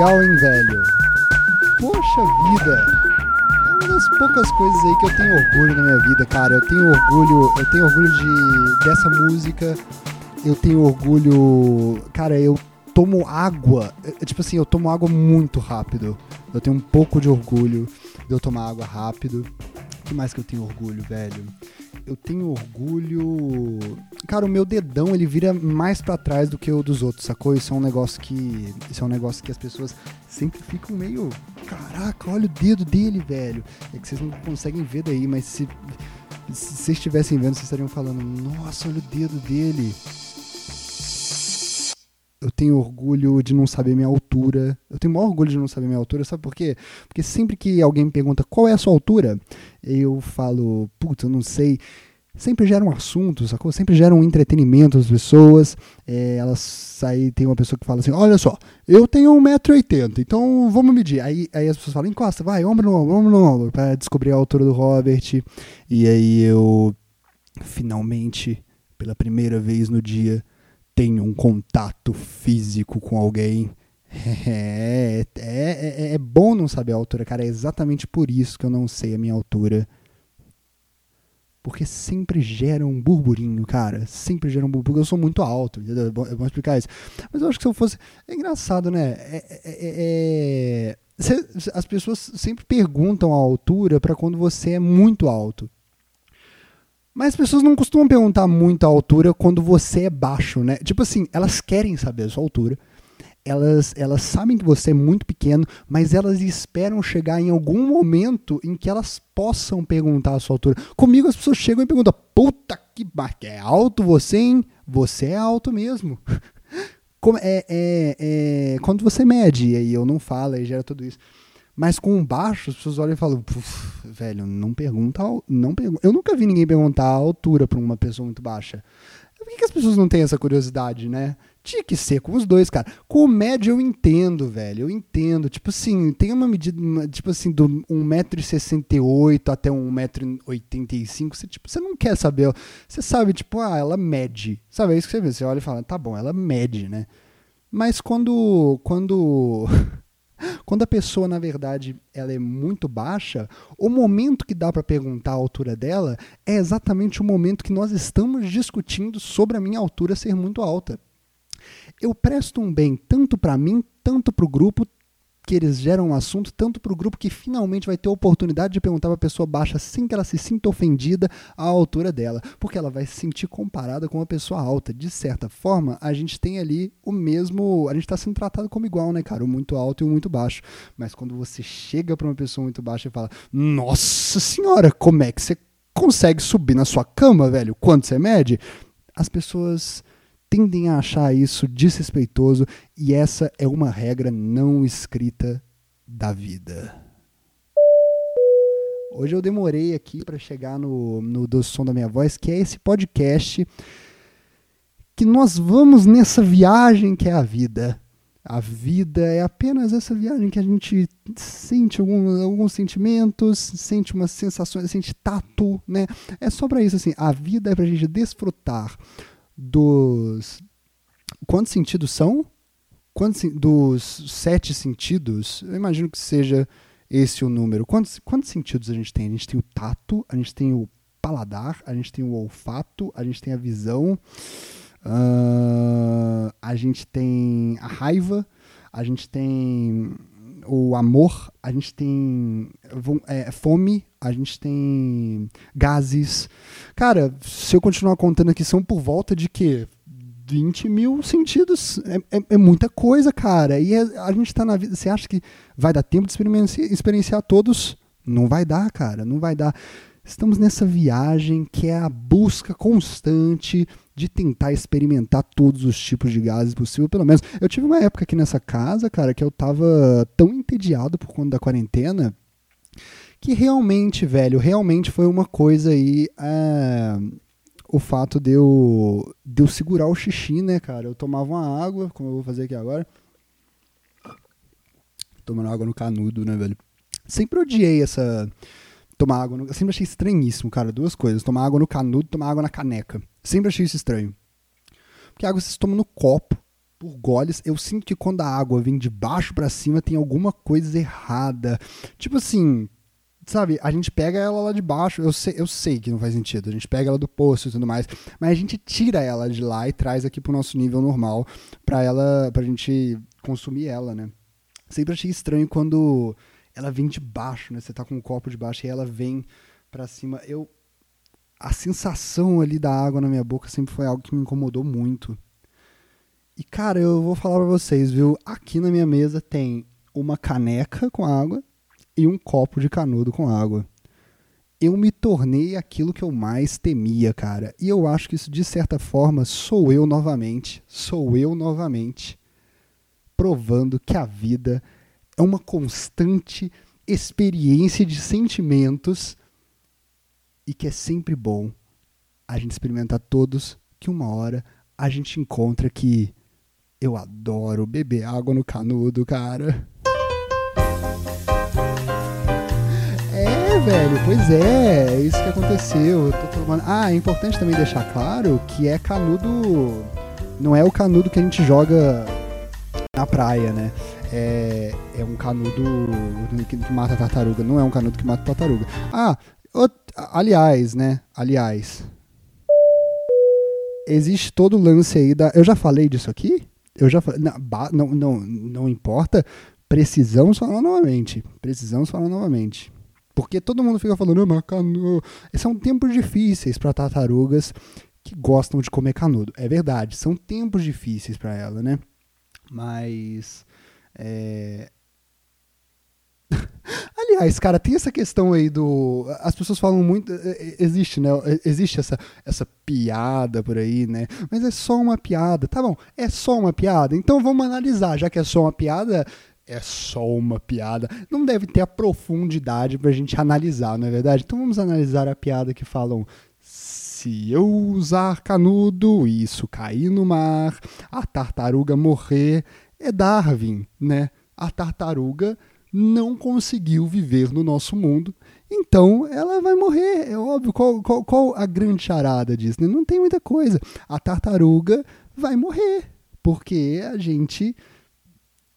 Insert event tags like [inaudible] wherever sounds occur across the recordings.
legal, hein, velho? Poxa vida! É uma das poucas coisas aí que eu tenho orgulho na minha vida, cara. Eu tenho orgulho, eu tenho orgulho de dessa música. Eu tenho orgulho, cara, eu tomo água, é, tipo assim, eu tomo água muito rápido. Eu tenho um pouco de orgulho de eu tomar água rápido. O que mais que eu tenho orgulho, velho? eu tenho orgulho. Cara, o meu dedão ele vira mais para trás do que o dos outros, sacou? Isso é um negócio que. Isso é um negócio que as pessoas sempre ficam meio. Caraca, olha o dedo dele, velho. É que vocês não conseguem ver daí, mas se, se vocês estivessem vendo, vocês estariam falando: Nossa, olha o dedo dele eu tenho orgulho de não saber minha altura. Eu tenho maior orgulho de não saber minha altura, sabe por quê? Porque sempre que alguém me pergunta qual é a sua altura, eu falo, puta, eu não sei. Sempre gera um assunto, sacou? Sempre gera um entretenimento das pessoas. É, elas aí tem uma pessoa que fala assim: olha só, eu tenho 1,80m, então vamos medir. Aí, aí as pessoas falam: encosta, vai, ombro no ombro, ombro no ombro, para descobrir a altura do Robert. E aí eu, finalmente, pela primeira vez no dia, tenho um contato físico com alguém. [laughs] É, é, é, é, bom não saber a altura, cara. É exatamente por isso que eu não sei a minha altura. Porque sempre gera um burburinho, cara. Sempre gera um burburinho. Eu sou muito alto, entendeu? É bom, é explicar isso. Mas eu acho que se eu fosse. É engraçado, né? É, é, é as pessoas sempre perguntam a altura para quando você é muito alto. Mas as pessoas não costumam perguntar muito a altura quando você é baixo, né? Tipo assim, elas querem saber a sua altura. Elas, elas sabem que você é muito pequeno, mas elas esperam chegar em algum momento em que elas possam perguntar a sua altura. Comigo as pessoas chegam e perguntam: Puta que é alto você, hein? Você é alto mesmo. [laughs] Como, é, é, é, quando você mede, aí eu não falo, aí gera tudo isso. Mas com baixo, as pessoas olham e falam, velho, não pergunta, não pergunta. Eu nunca vi ninguém perguntar a altura para uma pessoa muito baixa. Por que, que, as pessoas não têm essa curiosidade, né? Tinha que ser com os dois, cara. Com o médio eu entendo, velho. Eu entendo. Tipo assim, tem uma medida, tipo assim, do 1,68m até 1,85m. Você, tipo, você não quer saber. Você sabe, tipo, ah, ela mede. Sabe, é isso que você vê. Você olha e fala, tá bom, ela mede, né? Mas quando. Quando. [laughs] Quando a pessoa, na verdade, ela é muito baixa, o momento que dá para perguntar a altura dela é exatamente o momento que nós estamos discutindo sobre a minha altura ser muito alta. Eu presto um bem tanto para mim, tanto para o grupo, que eles geram um assunto tanto para o grupo que finalmente vai ter a oportunidade de perguntar para a pessoa baixa sem que ela se sinta ofendida à altura dela, porque ela vai se sentir comparada com uma pessoa alta. De certa forma, a gente tem ali o mesmo, a gente está sendo tratado como igual, né, cara? O muito alto e o muito baixo. Mas quando você chega para uma pessoa muito baixa e fala: "Nossa senhora, como é que você consegue subir na sua cama, velho? Quanto você mede?" As pessoas tendem a achar isso desrespeitoso e essa é uma regra não escrita da vida. Hoje eu demorei aqui para chegar no, no do som da minha voz, que é esse podcast que nós vamos nessa viagem que é a vida. A vida é apenas essa viagem que a gente sente alguns, alguns sentimentos, sente umas sensações, sente tato, né? É só para isso assim. A vida é para a gente desfrutar dos. Quantos sentidos são? Quantos, dos sete sentidos, eu imagino que seja esse o número. Quantos, quantos sentidos a gente tem? A gente tem o tato, a gente tem o paladar, a gente tem o olfato, a gente tem a visão, uh, a gente tem a raiva, a gente tem o amor, a gente tem é, fome, a gente tem gases. Cara, se eu continuar contando aqui, são por volta de que 20 mil sentidos. É, é, é, muita coisa, cara. E é, a gente tá na vida. Você acha que vai dar tempo de experienciar, experienciar todos? Não vai dar, cara. Não vai dar. Estamos nessa viagem que é a busca constante de tentar experimentar todos os tipos de gases possível, pelo menos. Eu tive uma época aqui nessa casa, cara, que eu tava tão entediado por conta da quarentena que realmente, velho, realmente foi uma coisa aí. É, o fato de eu, de eu segurar o xixi, né, cara? Eu tomava uma água, como eu vou fazer aqui agora. Tomando água no canudo, né, velho? Sempre odiei essa tomar água. No... Eu sempre achei estranhíssimo, cara. Duas coisas: tomar água no canudo tomar água na caneca. Sempre achei isso estranho. Porque água você toma no copo. por goles, eu sinto que quando a água vem de baixo para cima tem alguma coisa errada. Tipo assim, sabe, a gente pega ela lá de baixo, eu sei, eu sei que não faz sentido, a gente pega ela do poço e tudo mais, mas a gente tira ela de lá e traz aqui pro nosso nível normal pra ela, pra gente consumir ela, né? Sempre achei estranho quando ela vem de baixo, né? Você tá com um copo de baixo e ela vem para cima. Eu a sensação ali da água na minha boca sempre foi algo que me incomodou muito. E cara, eu vou falar para vocês, viu? Aqui na minha mesa tem uma caneca com água e um copo de canudo com água. Eu me tornei aquilo que eu mais temia, cara. E eu acho que isso, de certa forma, sou eu novamente. Sou eu novamente. Provando que a vida é uma constante experiência de sentimentos e que é sempre bom a gente experimentar todos, que uma hora a gente encontra que eu adoro beber água no canudo, cara. Velho, pois é, é isso que aconteceu. Tomando... Ah, é importante também deixar claro que é canudo. Não é o canudo que a gente joga na praia, né? É, é um canudo que mata tartaruga, não é um canudo que mata tartaruga. Ah, aliás, né? Aliás. Existe todo o lance aí da. Eu já falei disso aqui? Eu já falei. Não, não, não, importa. Precisamos falar novamente. Precisamos falar novamente. Porque todo mundo fica falando, mas canudo. São tempos difíceis para tartarugas que gostam de comer canudo. É verdade, são tempos difíceis para ela, né? Mas. É, [laughs] Aliás, cara, tem essa questão aí do. As pessoas falam muito. É, é, existe, né? Existe essa, essa piada por aí, né? Mas é só uma piada. Tá bom, é só uma piada. Então vamos analisar. Já que é só uma piada, é só uma piada. Não deve ter a profundidade pra gente analisar, não é verdade? Então vamos analisar a piada que falam. Se eu usar canudo e isso cair no mar, a tartaruga morrer, é Darwin, né? A tartaruga não conseguiu viver no nosso mundo, então ela vai morrer, é óbvio. Qual, qual, qual a grande charada disso? Né? Não tem muita coisa. A tartaruga vai morrer, porque a gente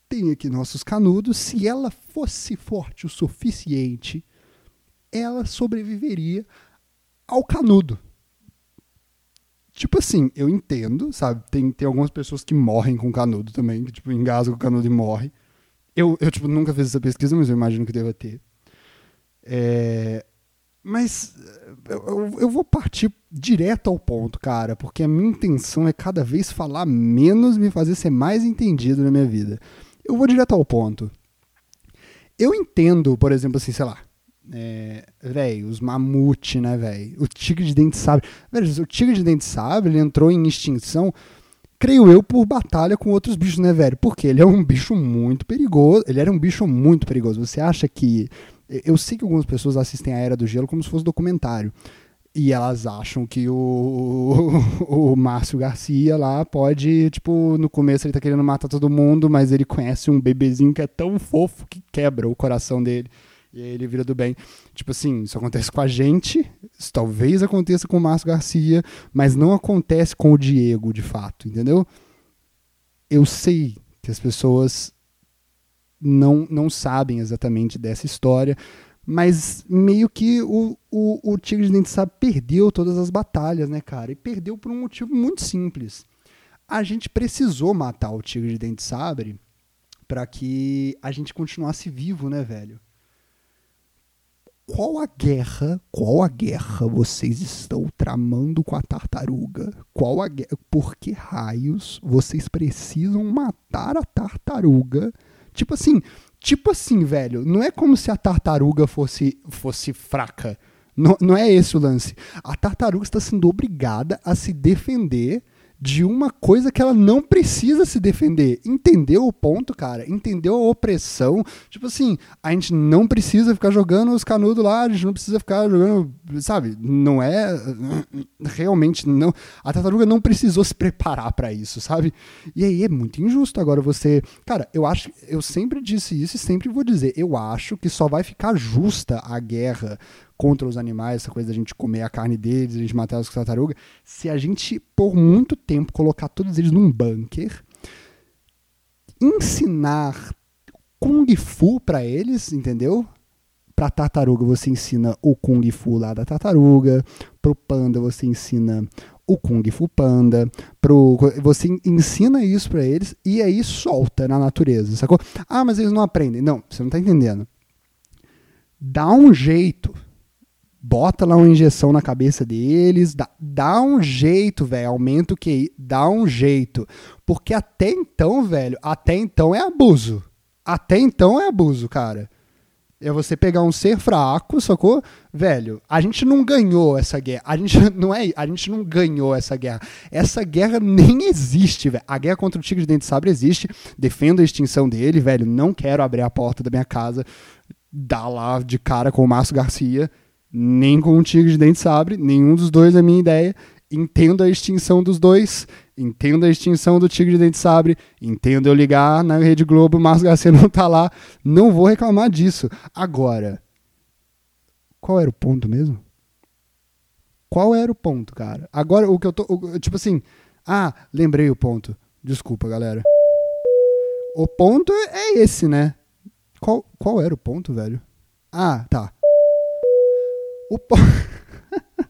tem aqui nossos canudos. Se ela fosse forte o suficiente, ela sobreviveria ao canudo. Tipo assim, eu entendo, sabe? Tem, tem algumas pessoas que morrem com canudo também, que tipo, engasgam o canudo e morre. Eu, eu tipo, nunca fiz essa pesquisa, mas eu imagino que deva ter. É, mas eu, eu, vou partir direto ao ponto, cara, porque a minha intenção é cada vez falar menos, me fazer ser mais entendido na minha vida. Eu vou direto ao ponto. Eu entendo, por exemplo, assim, sei lá, é, velho, os mamute, né, velho? O tigre de dente sabre. Velho, o tigre de dente sabre, ele entrou em extinção creio eu, por batalha com outros bichos, né, velho? Porque ele é um bicho muito perigoso. Ele era um bicho muito perigoso. Você acha que. Eu sei que algumas pessoas assistem a Era do Gelo como se fosse documentário. E elas acham que o, o Márcio Garcia lá pode, tipo, no começo ele tá querendo matar todo mundo, mas ele conhece um bebezinho que é tão fofo que quebra o coração dele. E aí ele vira do bem. Tipo assim, isso acontece com a gente, isso talvez aconteça com o Márcio Garcia, mas não acontece com o Diego, de fato, entendeu? Eu sei que as pessoas não, não sabem exatamente dessa história, mas meio que o, o, o Tigre de Dente Sabe perdeu todas as batalhas, né, cara? E perdeu por um motivo muito simples. A gente precisou matar o Tigre de Dente Sabre para que a gente continuasse vivo, né, velho? qual a guerra, qual a guerra vocês estão tramando com a tartaruga? Qual a guerra, por que raios vocês precisam matar a tartaruga? Tipo assim, tipo assim, velho, não é como se a tartaruga fosse fosse fraca. Não, não é esse o lance. A tartaruga está sendo obrigada a se defender de uma coisa que ela não precisa se defender. Entendeu o ponto, cara? Entendeu a opressão? Tipo assim, a gente não precisa ficar jogando os canudos lá, a gente não precisa ficar jogando, sabe? Não é [clears throat] realmente não. A tartaruga não precisou se preparar para isso, sabe? E aí é muito injusto agora você, cara, eu acho, eu sempre disse isso e sempre vou dizer, eu acho que só vai ficar justa a guerra contra os animais, essa coisa da gente comer a carne deles, a gente matar as tartarugas, se a gente, por muito tempo, colocar todos eles num bunker, ensinar Kung Fu para eles, entendeu? Pra tartaruga você ensina o Kung Fu lá da tartaruga, pro panda você ensina o Kung Fu Panda, pro, você ensina isso para eles e aí solta na natureza, sacou? Ah, mas eles não aprendem. Não, você não tá entendendo. Dá um jeito. Bota lá uma injeção na cabeça deles, dá, dá um jeito, velho, aumenta o QI, dá um jeito. Porque até então, velho, até então é abuso. Até então é abuso, cara. É você pegar um ser fraco, sacou? Velho, a gente não ganhou essa guerra. A gente [laughs] não é, a gente não ganhou essa guerra. Essa guerra nem existe, velho. A guerra contra o Tigre de Dente Sabre existe. Defendo a extinção dele, velho. Não quero abrir a porta da minha casa, dar lá de cara com o Márcio Garcia, nem com o Tigre de Dente Sabre. Nenhum dos dois é minha ideia. Entendo a extinção dos dois Entendo a extinção do Tigre de Dente Sabre, entendo eu ligar na Rede Globo, Márcio Garcia não tá lá, não vou reclamar disso. Agora, qual era o ponto mesmo? Qual era o ponto, cara? Agora, o que eu tô. Tipo assim, ah, lembrei o ponto. Desculpa, galera. O ponto é esse, né? Qual, qual era o ponto, velho? Ah, tá. O ponto. [laughs]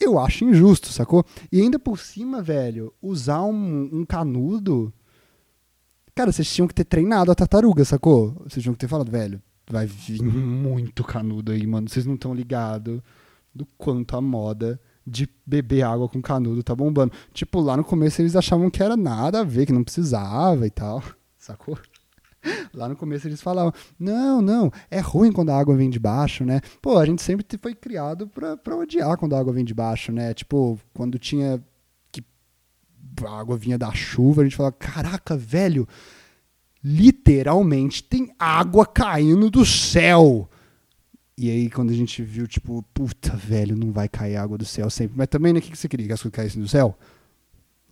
Eu acho injusto, sacou? E ainda por cima, velho, usar um, um canudo. Cara, vocês tinham que ter treinado a tartaruga, sacou? Vocês tinham que ter falado, velho, vai vir muito canudo aí, mano. Vocês não estão ligados do quanto a moda de beber água com canudo tá bombando. Tipo, lá no começo eles achavam que era nada a ver, que não precisava e tal, [laughs] sacou? Lá no começo eles falavam: não, não, é ruim quando a água vem de baixo, né? Pô, a gente sempre foi criado pra, pra odiar quando a água vem de baixo, né? Tipo, quando tinha que a água vinha da chuva, a gente falava: caraca, velho, literalmente tem água caindo do céu. E aí, quando a gente viu, tipo, puta, velho, não vai cair água do céu sempre. Mas também, né, o que você queria? Que as coisas caíssem do céu?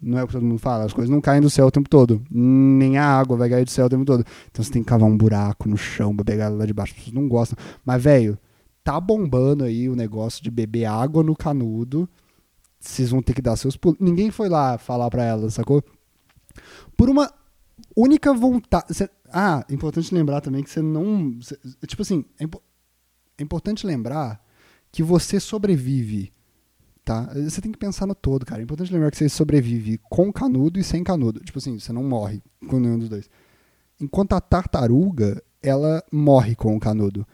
Não é o que todo mundo fala, as coisas não caem do céu o tempo todo. Nem a água vai cair do céu o tempo todo. Então você tem que cavar um buraco no chão pra pegar ela lá de baixo. As pessoas não gostam. Mas, velho, tá bombando aí o negócio de beber água no canudo. Vocês vão ter que dar seus pulos. Ninguém foi lá falar pra ela, sacou? Por uma única vontade. Cê... Ah, importante lembrar também que você não. Cê... Tipo assim, é, impo... é importante lembrar que você sobrevive tá? Você tem que pensar no todo, cara. É importante lembrar que você sobrevive com canudo e sem canudo. Tipo assim, você não morre com nenhum dos dois. Enquanto a tartaruga, ela morre com o canudo.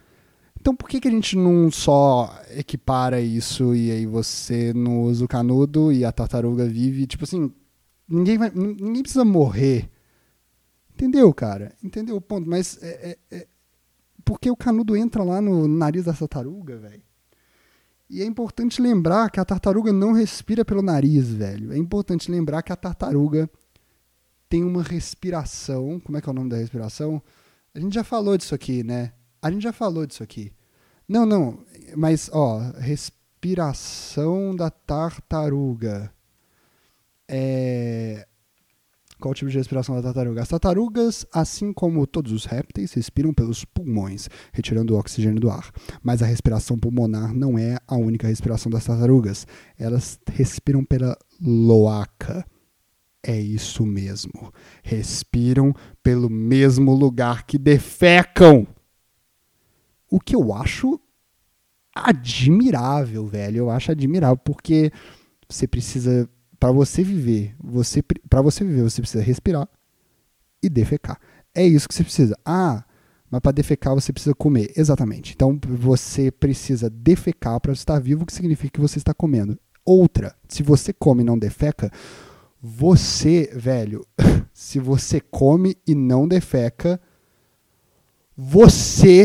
Então por que, que a gente não só equipara isso e aí você não usa o canudo e a tartaruga vive? Tipo assim, ninguém, vai, ninguém precisa morrer. Entendeu, cara? Entendeu o ponto? Mas é, é, é porque o canudo entra lá no nariz da tartaruga, velho. E é importante lembrar que a tartaruga não respira pelo nariz, velho. É importante lembrar que a tartaruga tem uma respiração. Como é que é o nome da respiração? A gente já falou disso aqui, né? A gente já falou disso aqui. Não, não, mas ó, respiração da tartaruga. É qual o tipo de respiração da tartaruga? As tartarugas, assim como todos os répteis, respiram pelos pulmões, retirando o oxigênio do ar. Mas a respiração pulmonar não é a única respiração das tartarugas. Elas respiram pela loaca. É isso mesmo. Respiram pelo mesmo lugar que defecam. O que eu acho admirável, velho. Eu acho admirável porque você precisa para você viver, você para você viver, você precisa respirar e defecar. É isso que você precisa. Ah, mas para defecar você precisa comer. Exatamente. Então você precisa defecar para estar vivo, o que significa que você está comendo. Outra, se você come e não defeca, você, velho, [laughs] se você come e não defeca, você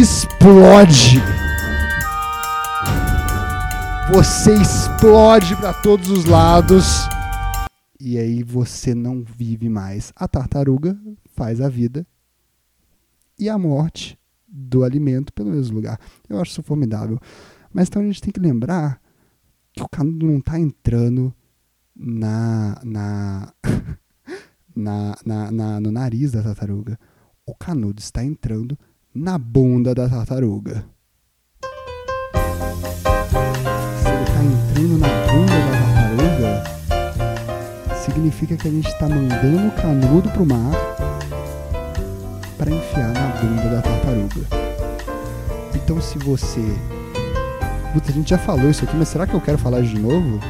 explode você explode para todos os lados e aí você não vive mais. A tartaruga faz a vida e a morte do alimento pelo mesmo lugar. Eu acho isso formidável. Mas então a gente tem que lembrar que o canudo não está entrando na, na, [laughs] na, na, na, no nariz da tartaruga. O canudo está entrando na bunda da tartaruga. Na bunda da tartaruga significa que a gente está mandando o canudo pro mar para enfiar na bunda da tartaruga. Então, se você. Puta, a gente já falou isso aqui, mas será que eu quero falar de novo?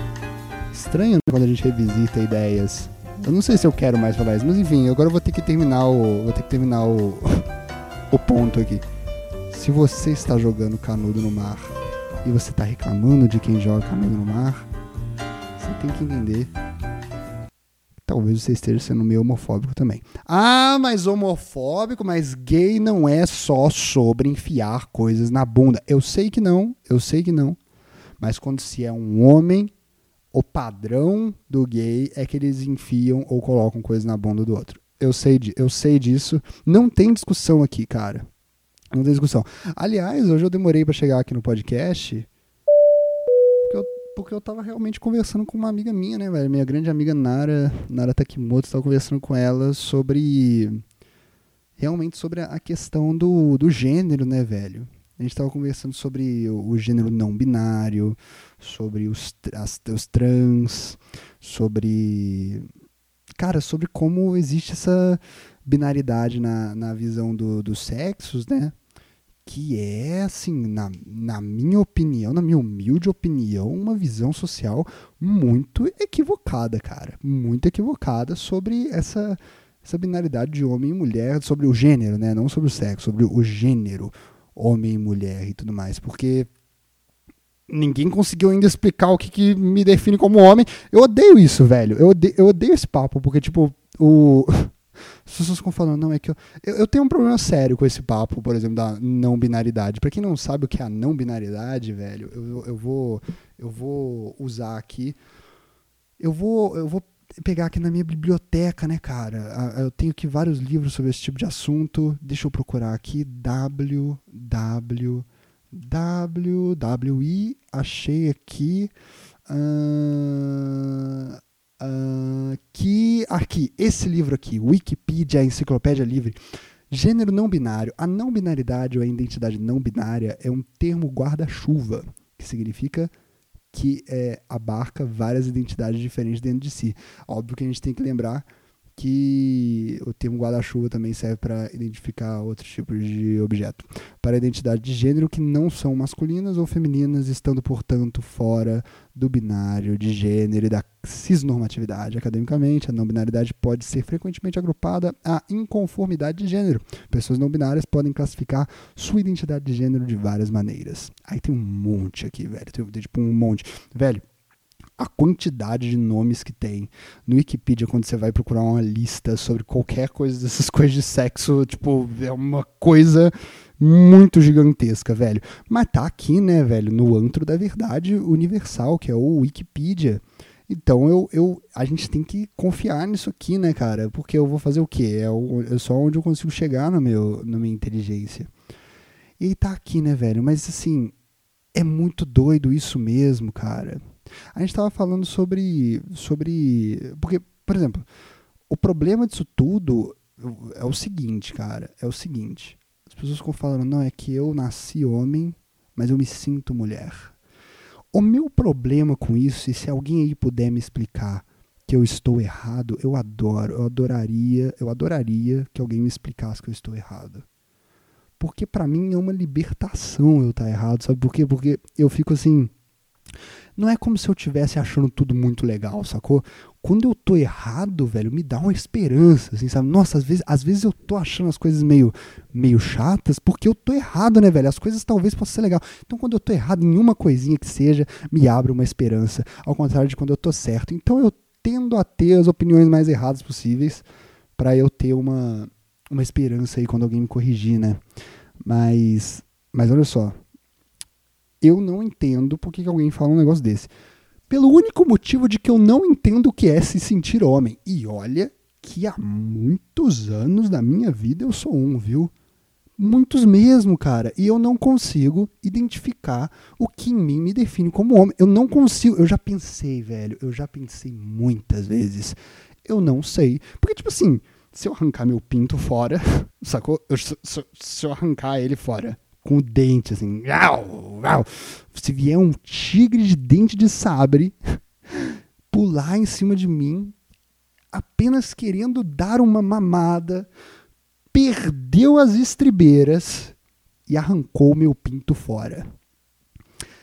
Estranho né, quando a gente revisita ideias. Eu não sei se eu quero mais falar isso, mas enfim, agora eu vou ter que terminar o. Vou ter que terminar o. [laughs] o ponto aqui. Se você está jogando canudo no mar e você está reclamando de quem joga canudo no mar, você tem que entender talvez você esteja sendo meio homofóbico também. Ah, mas homofóbico, mas gay não é só sobre enfiar coisas na bunda. Eu sei que não, eu sei que não. Mas quando se é um homem, o padrão do gay é que eles enfiam ou colocam coisas na bunda do outro. Eu sei, eu sei disso. Não tem discussão aqui, cara. Não tem discussão. Aliás, hoje eu demorei para chegar aqui no podcast porque eu tava realmente conversando com uma amiga minha, né, velho? Minha grande amiga Nara, Nara Takimoto, tava conversando com ela sobre. Realmente sobre a questão do, do gênero, né, velho? A gente tava conversando sobre o, o gênero não binário, sobre os, as, os trans, sobre. Cara, sobre como existe essa binaridade na, na visão do, dos sexos, né? que é, assim, na, na minha opinião, na minha humilde opinião, uma visão social muito equivocada, cara. Muito equivocada sobre essa, essa binaridade de homem e mulher, sobre o gênero, né? Não sobre o sexo, sobre o gênero, homem e mulher e tudo mais. Porque ninguém conseguiu ainda explicar o que, que me define como homem. Eu odeio isso, velho. Eu odeio, eu odeio esse papo, porque, tipo, o. [laughs] As pessoas ficam falando, não, é que eu, eu, eu, tenho um problema sério com esse papo, por exemplo, da não binaridade. Para quem não sabe o que é a não binaridade, velho, eu, eu vou eu vou usar aqui. Eu vou eu vou pegar aqui na minha biblioteca, né, cara? Eu tenho aqui vários livros sobre esse tipo de assunto. Deixa eu procurar aqui W W W W I achei aqui uh, Uh, que aqui, esse livro aqui, Wikipedia, Enciclopédia Livre, gênero não binário. A não binaridade ou a identidade não binária é um termo guarda-chuva, que significa que é, abarca várias identidades diferentes dentro de si. Óbvio que a gente tem que lembrar que o termo guarda-chuva também serve para identificar outros tipos de objeto. Para a identidade de gênero que não são masculinas ou femininas, estando, portanto, fora do binário de gênero e da cisnormatividade. Academicamente, a não binaridade pode ser frequentemente agrupada à inconformidade de gênero. Pessoas não binárias podem classificar sua identidade de gênero de várias maneiras. Aí tem um monte aqui, velho. Tem, tem tipo um monte. Velho, a quantidade de nomes que tem no Wikipedia quando você vai procurar uma lista sobre qualquer coisa dessas [laughs] coisas de sexo, tipo, é uma coisa muito gigantesca, velho. Mas tá aqui, né, velho, no antro da verdade universal, que é o Wikipedia. Então eu, eu, a gente tem que confiar nisso aqui, né, cara? Porque eu vou fazer o quê? É, o, é só onde eu consigo chegar no meu, na minha inteligência. E tá aqui, né, velho? Mas assim, é muito doido isso mesmo, cara. A gente estava falando sobre, sobre. Porque, por exemplo, o problema disso tudo é o seguinte, cara. É o seguinte. As pessoas ficam falando, não, é que eu nasci homem, mas eu me sinto mulher. O meu problema com isso, e se alguém aí puder me explicar que eu estou errado, eu adoro, eu adoraria, eu adoraria que alguém me explicasse que eu estou errado. Porque para mim é uma libertação eu estar tá errado, sabe por quê? Porque eu fico assim, não é como se eu estivesse achando tudo muito legal, sacou? Quando eu tô errado, velho, me dá uma esperança, assim, sabe? Nossa, às vezes, às vezes eu tô achando as coisas meio, meio chatas porque eu tô errado, né, velho? As coisas talvez possam ser legal. Então, quando eu tô errado em uma coisinha que seja, me abre uma esperança, ao contrário de quando eu tô certo. Então, eu tendo a ter as opiniões mais erradas possíveis para eu ter uma, uma esperança aí quando alguém me corrigir, né? Mas, mas olha só, eu não entendo por que alguém fala um negócio desse. Pelo único motivo de que eu não entendo o que é se sentir homem. E olha que há muitos anos da minha vida eu sou um, viu? Muitos mesmo, cara. E eu não consigo identificar o que em mim me define como homem. Eu não consigo. Eu já pensei, velho. Eu já pensei muitas vezes. Eu não sei. Porque, tipo assim, se eu arrancar meu pinto fora, [laughs] sacou? Eu, se, se eu arrancar ele fora, com o dente, assim. Se vier um tigre de dente de sabre [laughs] pular em cima de mim, apenas querendo dar uma mamada, perdeu as estribeiras e arrancou meu pinto fora.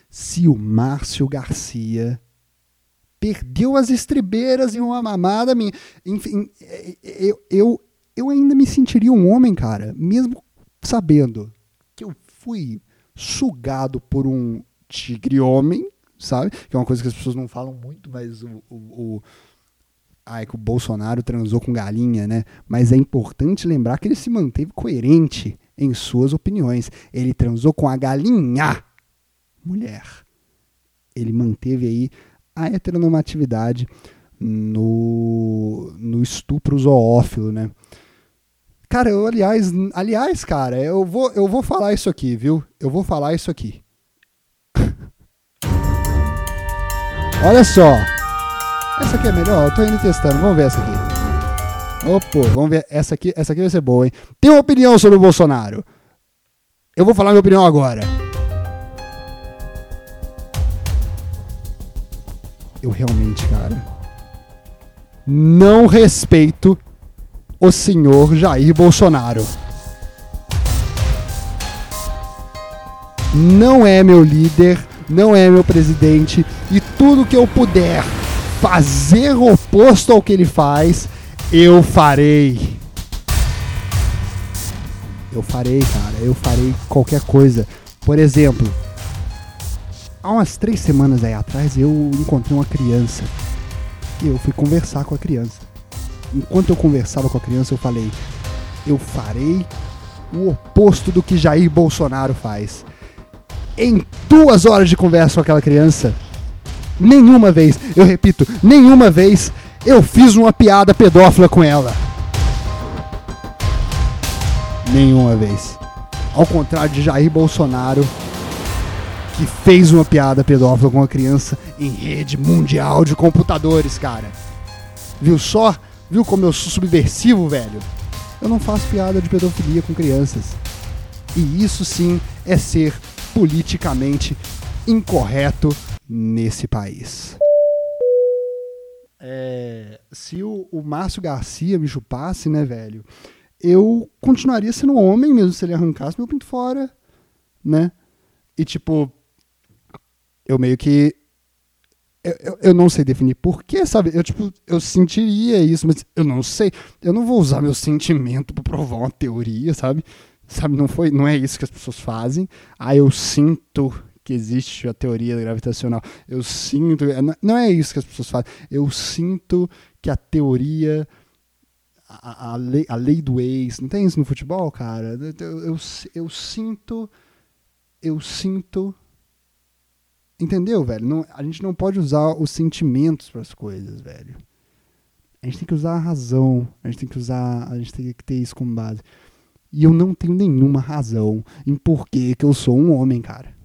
Se o Márcio Garcia perdeu as estribeiras em uma mamada minha, enfim, eu, eu, eu ainda me sentiria um homem, cara, mesmo sabendo fui sugado por um tigre homem, sabe? Que é uma coisa que as pessoas não falam muito, mas o, o, o Ai, que o Bolsonaro transou com galinha, né? Mas é importante lembrar que ele se manteve coerente em suas opiniões. Ele transou com a galinha, mulher. Ele manteve aí a heteronormatividade no, no estupro zoófilo, né? Cara, eu, aliás, aliás, cara, eu vou, eu vou falar isso aqui, viu? Eu vou falar isso aqui. [laughs] Olha só. Essa aqui é melhor, eu tô indo testando. Vamos ver essa aqui. Opa, vamos ver. Essa aqui, essa aqui vai ser boa, hein? Tem uma opinião sobre o Bolsonaro. Eu vou falar minha opinião agora. Eu realmente, cara, não respeito o senhor Jair Bolsonaro. Não é meu líder, não é meu presidente e tudo que eu puder fazer oposto ao que ele faz, eu farei. Eu farei, cara. Eu farei qualquer coisa. Por exemplo, há umas três semanas aí atrás eu encontrei uma criança. E eu fui conversar com a criança. Enquanto eu conversava com a criança, eu falei: eu farei o oposto do que Jair Bolsonaro faz. Em duas horas de conversa com aquela criança, Nenhuma vez, eu repito, nenhuma vez eu fiz uma piada pedófila com ela. Nenhuma vez. Ao contrário de Jair Bolsonaro, que fez uma piada pedófila com uma criança em rede mundial de computadores, cara. Viu só? Viu como eu sou subversivo, velho? Eu não faço piada de pedofilia com crianças. E isso sim é ser politicamente incorreto nesse país. É, se o, o Márcio Garcia me chupasse, né, velho, eu continuaria sendo homem mesmo se ele arrancasse meu pinto fora, né? E tipo, eu meio que. Eu, eu, eu não sei definir porquê, sabe? Eu, tipo, eu sentiria isso, mas eu não sei. Eu não vou usar meu sentimento para provar uma teoria, sabe? Sabe, não, foi, não é isso que as pessoas fazem. Ah, eu sinto que existe a teoria gravitacional. Eu sinto. É, não é isso que as pessoas fazem. Eu sinto que a teoria. A, a, lei, a lei do ex. Não tem isso no futebol, cara? Eu, eu, eu sinto. Eu sinto. Entendeu, velho? Não, a gente não pode usar os sentimentos para as coisas, velho. A gente tem que usar a razão. A gente tem que usar. A gente tem que ter isso como base. E eu não tenho nenhuma razão em por que eu sou um homem, cara.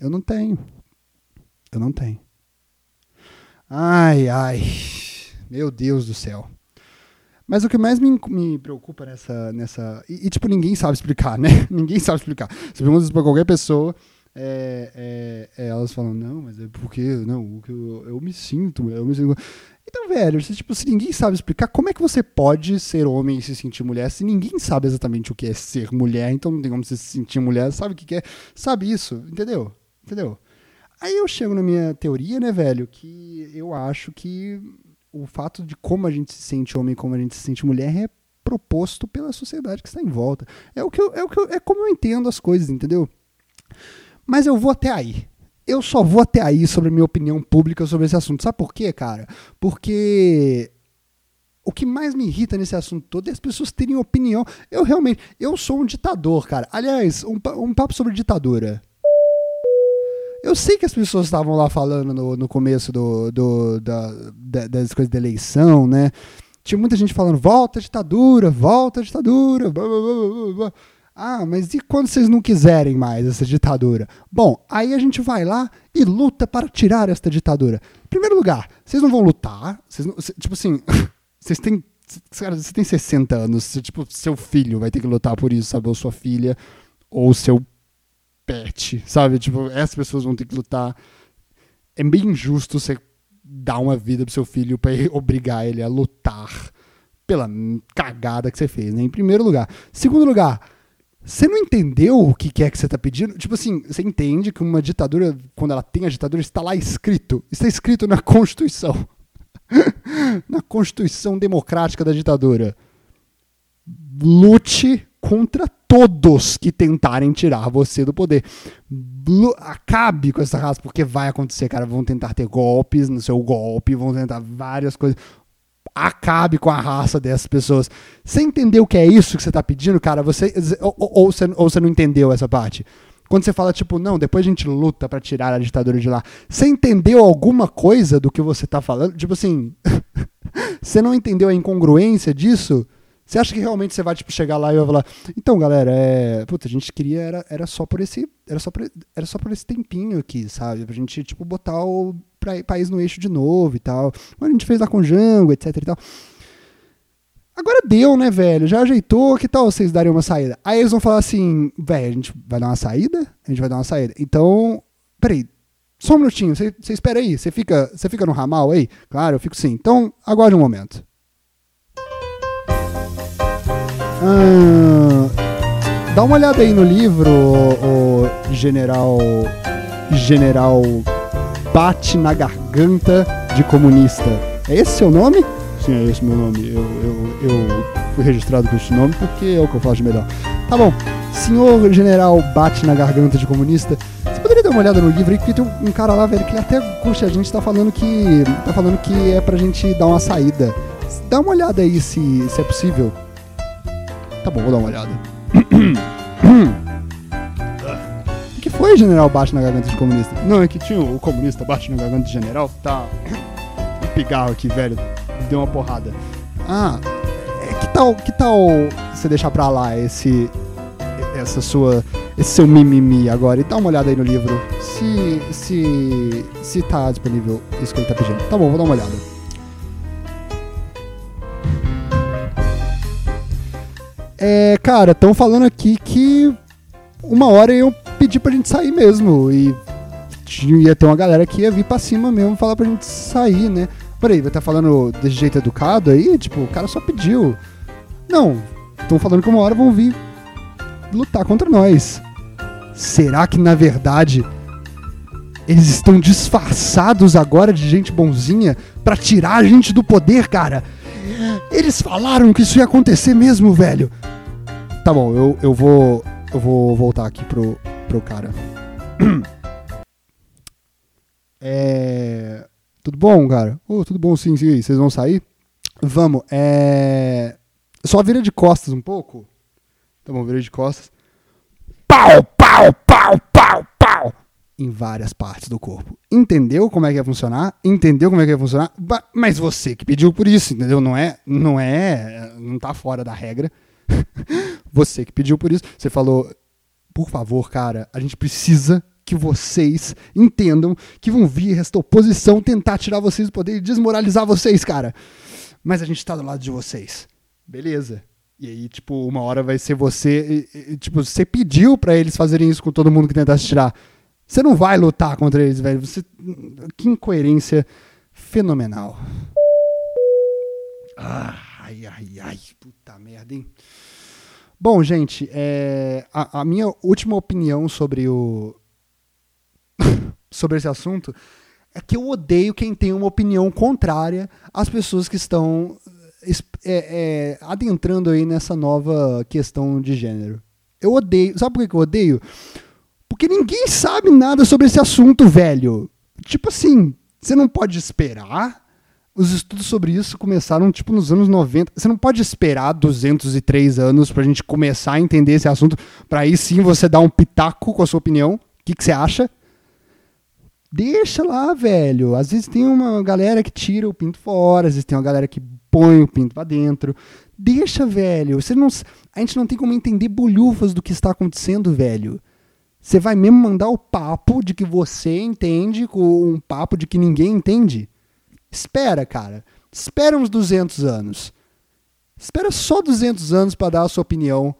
Eu não tenho. Eu não tenho. Ai, ai. Meu Deus do céu. Mas o que mais me, me preocupa nessa. nessa e, e, tipo, ninguém sabe explicar, né? [laughs] ninguém sabe explicar. Se pergunta isso pra qualquer pessoa, é, é, é, elas falam, não, mas é porque, não, eu, eu me sinto, eu me sinto. Então, velho, se, tipo, se ninguém sabe explicar, como é que você pode ser homem e se sentir mulher se ninguém sabe exatamente o que é ser mulher, então não tem como você se sentir mulher, sabe o que, que é? Sabe isso, entendeu? Entendeu? Aí eu chego na minha teoria, né, velho, que eu acho que o fato de como a gente se sente homem e como a gente se sente mulher é proposto pela sociedade que está em volta. É o que eu, é o que eu, é como eu entendo as coisas, entendeu? Mas eu vou até aí. Eu só vou até aí sobre a minha opinião pública sobre esse assunto. Sabe por quê, cara? Porque o que mais me irrita nesse assunto todo é as pessoas terem opinião. Eu realmente, eu sou um ditador, cara. Aliás, um, um papo sobre ditadura. Eu sei que as pessoas estavam lá falando no, no começo do, do, da, da, das coisas da eleição, né? Tinha muita gente falando, volta a ditadura, volta a ditadura. Blá, blá, blá, ah, mas e quando vocês não quiserem mais essa ditadura? Bom, aí a gente vai lá e luta para tirar esta ditadura. Em primeiro lugar, vocês não vão lutar. Não, tipo assim, [laughs] vocês têm. Cara, você tem 60 anos, você, tipo, seu filho vai ter que lutar por isso, sabe? Ou sua filha, ou seu pet, sabe? Tipo, essas pessoas vão ter que lutar. É bem injusto você dar uma vida pro seu filho para [laughs] obrigar ele a lutar pela cagada que você fez, né? Em primeiro lugar. Segundo lugar, você não entendeu o que é que você está pedindo? Tipo assim, você entende que uma ditadura, quando ela tem a ditadura, está lá escrito. Está escrito na Constituição. [laughs] na Constituição Democrática da ditadura. Lute contra todos que tentarem tirar você do poder. Acabe com essa raça, porque vai acontecer, cara. Vão tentar ter golpes no seu golpe, vão tentar várias coisas acabe com a raça dessas pessoas. Você entendeu o que é isso que você está pedindo, cara? Você ou, ou, você ou você não entendeu essa parte? Quando você fala, tipo, não, depois a gente luta para tirar a ditadura de lá. Você entendeu alguma coisa do que você está falando? Tipo assim, [laughs] você não entendeu a incongruência disso? Você acha que realmente você vai tipo, chegar lá e vai falar, então, galera, é, puta, a gente queria era, era só por esse era só por, era só por esse tempinho aqui, sabe? Pra gente tipo botar o pra, país no eixo de novo e tal. A gente fez lá com Django, etc e tal. Agora deu, né, velho? Já ajeitou, que tal vocês darem uma saída? Aí eles vão falar assim, velho, a gente vai dar uma saída? A gente vai dar uma saída. Então, peraí, só um minutinho, você espera aí, você fica, fica no ramal aí? Claro, eu fico sim. Então, aguarde um momento. Ah, dá uma olhada aí no livro, o, o General. General Bate na Garganta de Comunista. É esse seu nome? Sim, é esse meu nome. Eu, eu, eu fui registrado com esse nome porque é o que eu faço de melhor. Tá bom. Senhor General Bate na Garganta de Comunista. Você poderia dar uma olhada no livro aí, porque tem um cara lá, velho, que até curte a gente, tá falando que. tá falando que é pra gente dar uma saída. Dá uma olhada aí se, se é possível. Tá bom, vou dar uma olhada. [clears throat] Foi, general baixo na garganta de comunista? Não, é que tinha o comunista baixo na garganta de general. Tá. Pigarro aqui, velho. Deu uma porrada. Ah, é, que tal, que tal você deixar pra lá esse. Essa sua. Esse seu mimimi agora e dá uma olhada aí no livro. Se. Se. Se tá disponível isso que ele tá pedindo. Tá bom, vou dar uma olhada. É, cara, estão falando aqui que uma hora iam pedir pra gente sair mesmo. E ia ter uma galera que ia vir pra cima mesmo falar pra gente sair, né? Peraí, vai estar tá falando desse jeito educado aí? Tipo, o cara só pediu. Não, estão falando que uma hora vão vir lutar contra nós. Será que na verdade eles estão disfarçados agora de gente bonzinha para tirar a gente do poder, cara? Eles falaram que isso ia acontecer mesmo, velho. Tá bom, eu, eu vou. Eu vou voltar aqui pro, pro cara. [clears throat] É. Tudo bom, cara? Oh, tudo bom, sim, sim. Vocês vão sair? Vamos. É. Só vira de costas um pouco. Tá bom, vira de costas. Pau, pau, pau, pau, pau. Em várias partes do corpo. Entendeu como é que ia funcionar? Entendeu como é que ia funcionar? Mas você que pediu por isso, entendeu? Não é. Não é. Não tá fora da regra. [laughs] Você que pediu por isso. Você falou, por favor, cara, a gente precisa que vocês entendam que vão vir esta oposição tentar tirar vocês do poder e desmoralizar vocês, cara. Mas a gente tá do lado de vocês. Beleza. E aí, tipo, uma hora vai ser você. E, e, tipo, você pediu para eles fazerem isso com todo mundo que tentasse tirar. Você não vai lutar contra eles, velho. Você... Que incoerência fenomenal. Ai, ai, ai. Puta merda, hein? Bom, gente, é, a, a, minha última opinião sobre o [laughs] sobre esse assunto é que eu odeio quem tem uma opinião contrária às pessoas que estão é, é, adentrando aí nessa nova questão de gênero. Eu odeio. Sabe por que eu odeio? Porque ninguém sabe nada sobre esse assunto, velho. Tipo assim, você não pode esperar os estudos sobre isso começaram tipo nos anos 90. Você não pode esperar 203 anos pra gente começar a entender esse assunto, para aí sim você dar um pitaco com a sua opinião. O que, que você acha? Deixa lá, velho. Às vezes tem uma galera que tira o pinto fora, às vezes tem uma galera que põe o pinto pra dentro. Deixa, velho. Você não, a gente não tem como entender bolhufas do que está acontecendo, velho. Você vai mesmo mandar o papo de que você entende com um papo de que ninguém entende? Espera, cara. Espera uns 200 anos. Espera só 200 anos para dar a sua opinião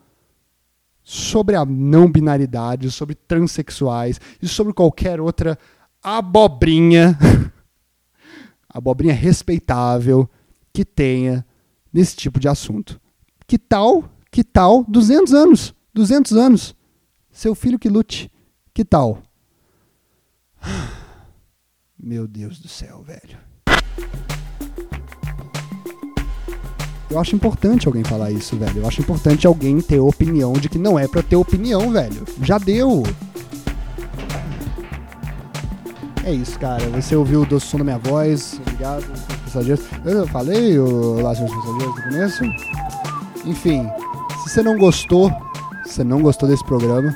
sobre a não binaridade, sobre transexuais e sobre qualquer outra abobrinha [laughs] abobrinha respeitável que tenha nesse tipo de assunto. Que tal, que tal 200 anos? 200 anos. Seu filho que lute. Que tal? [sighs] Meu Deus do céu, velho. Eu acho importante alguém falar isso, velho. Eu acho importante alguém ter opinião de que não é pra ter opinião, velho. Já deu. É isso, cara. Você ouviu o doce som da minha voz. Obrigado, passageiros. Eu falei o Lá, seus passageiros no começo. Enfim, se você não gostou, se você não gostou desse programa,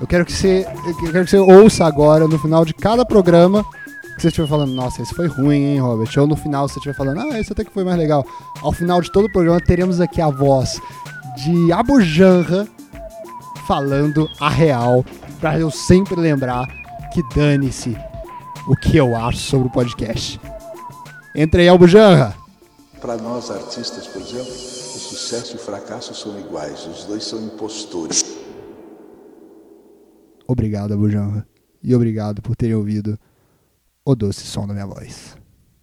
eu quero que você, eu quero que você ouça agora, no final de cada programa, que você estiver falando, nossa, esse foi ruim, hein, Robert? Ou no final você estiver falando, ah, esse até que foi mais legal. Ao final de todo o programa, teremos aqui a voz de Abu Janra falando a real, para eu sempre lembrar que dane-se o que eu acho sobre o podcast. Entra aí, Albujanra! Para nós artistas, por exemplo, o sucesso e o fracasso são iguais, os dois são impostores. Obrigado, Abujanra. E obrigado por terem ouvido o doce som da minha voz.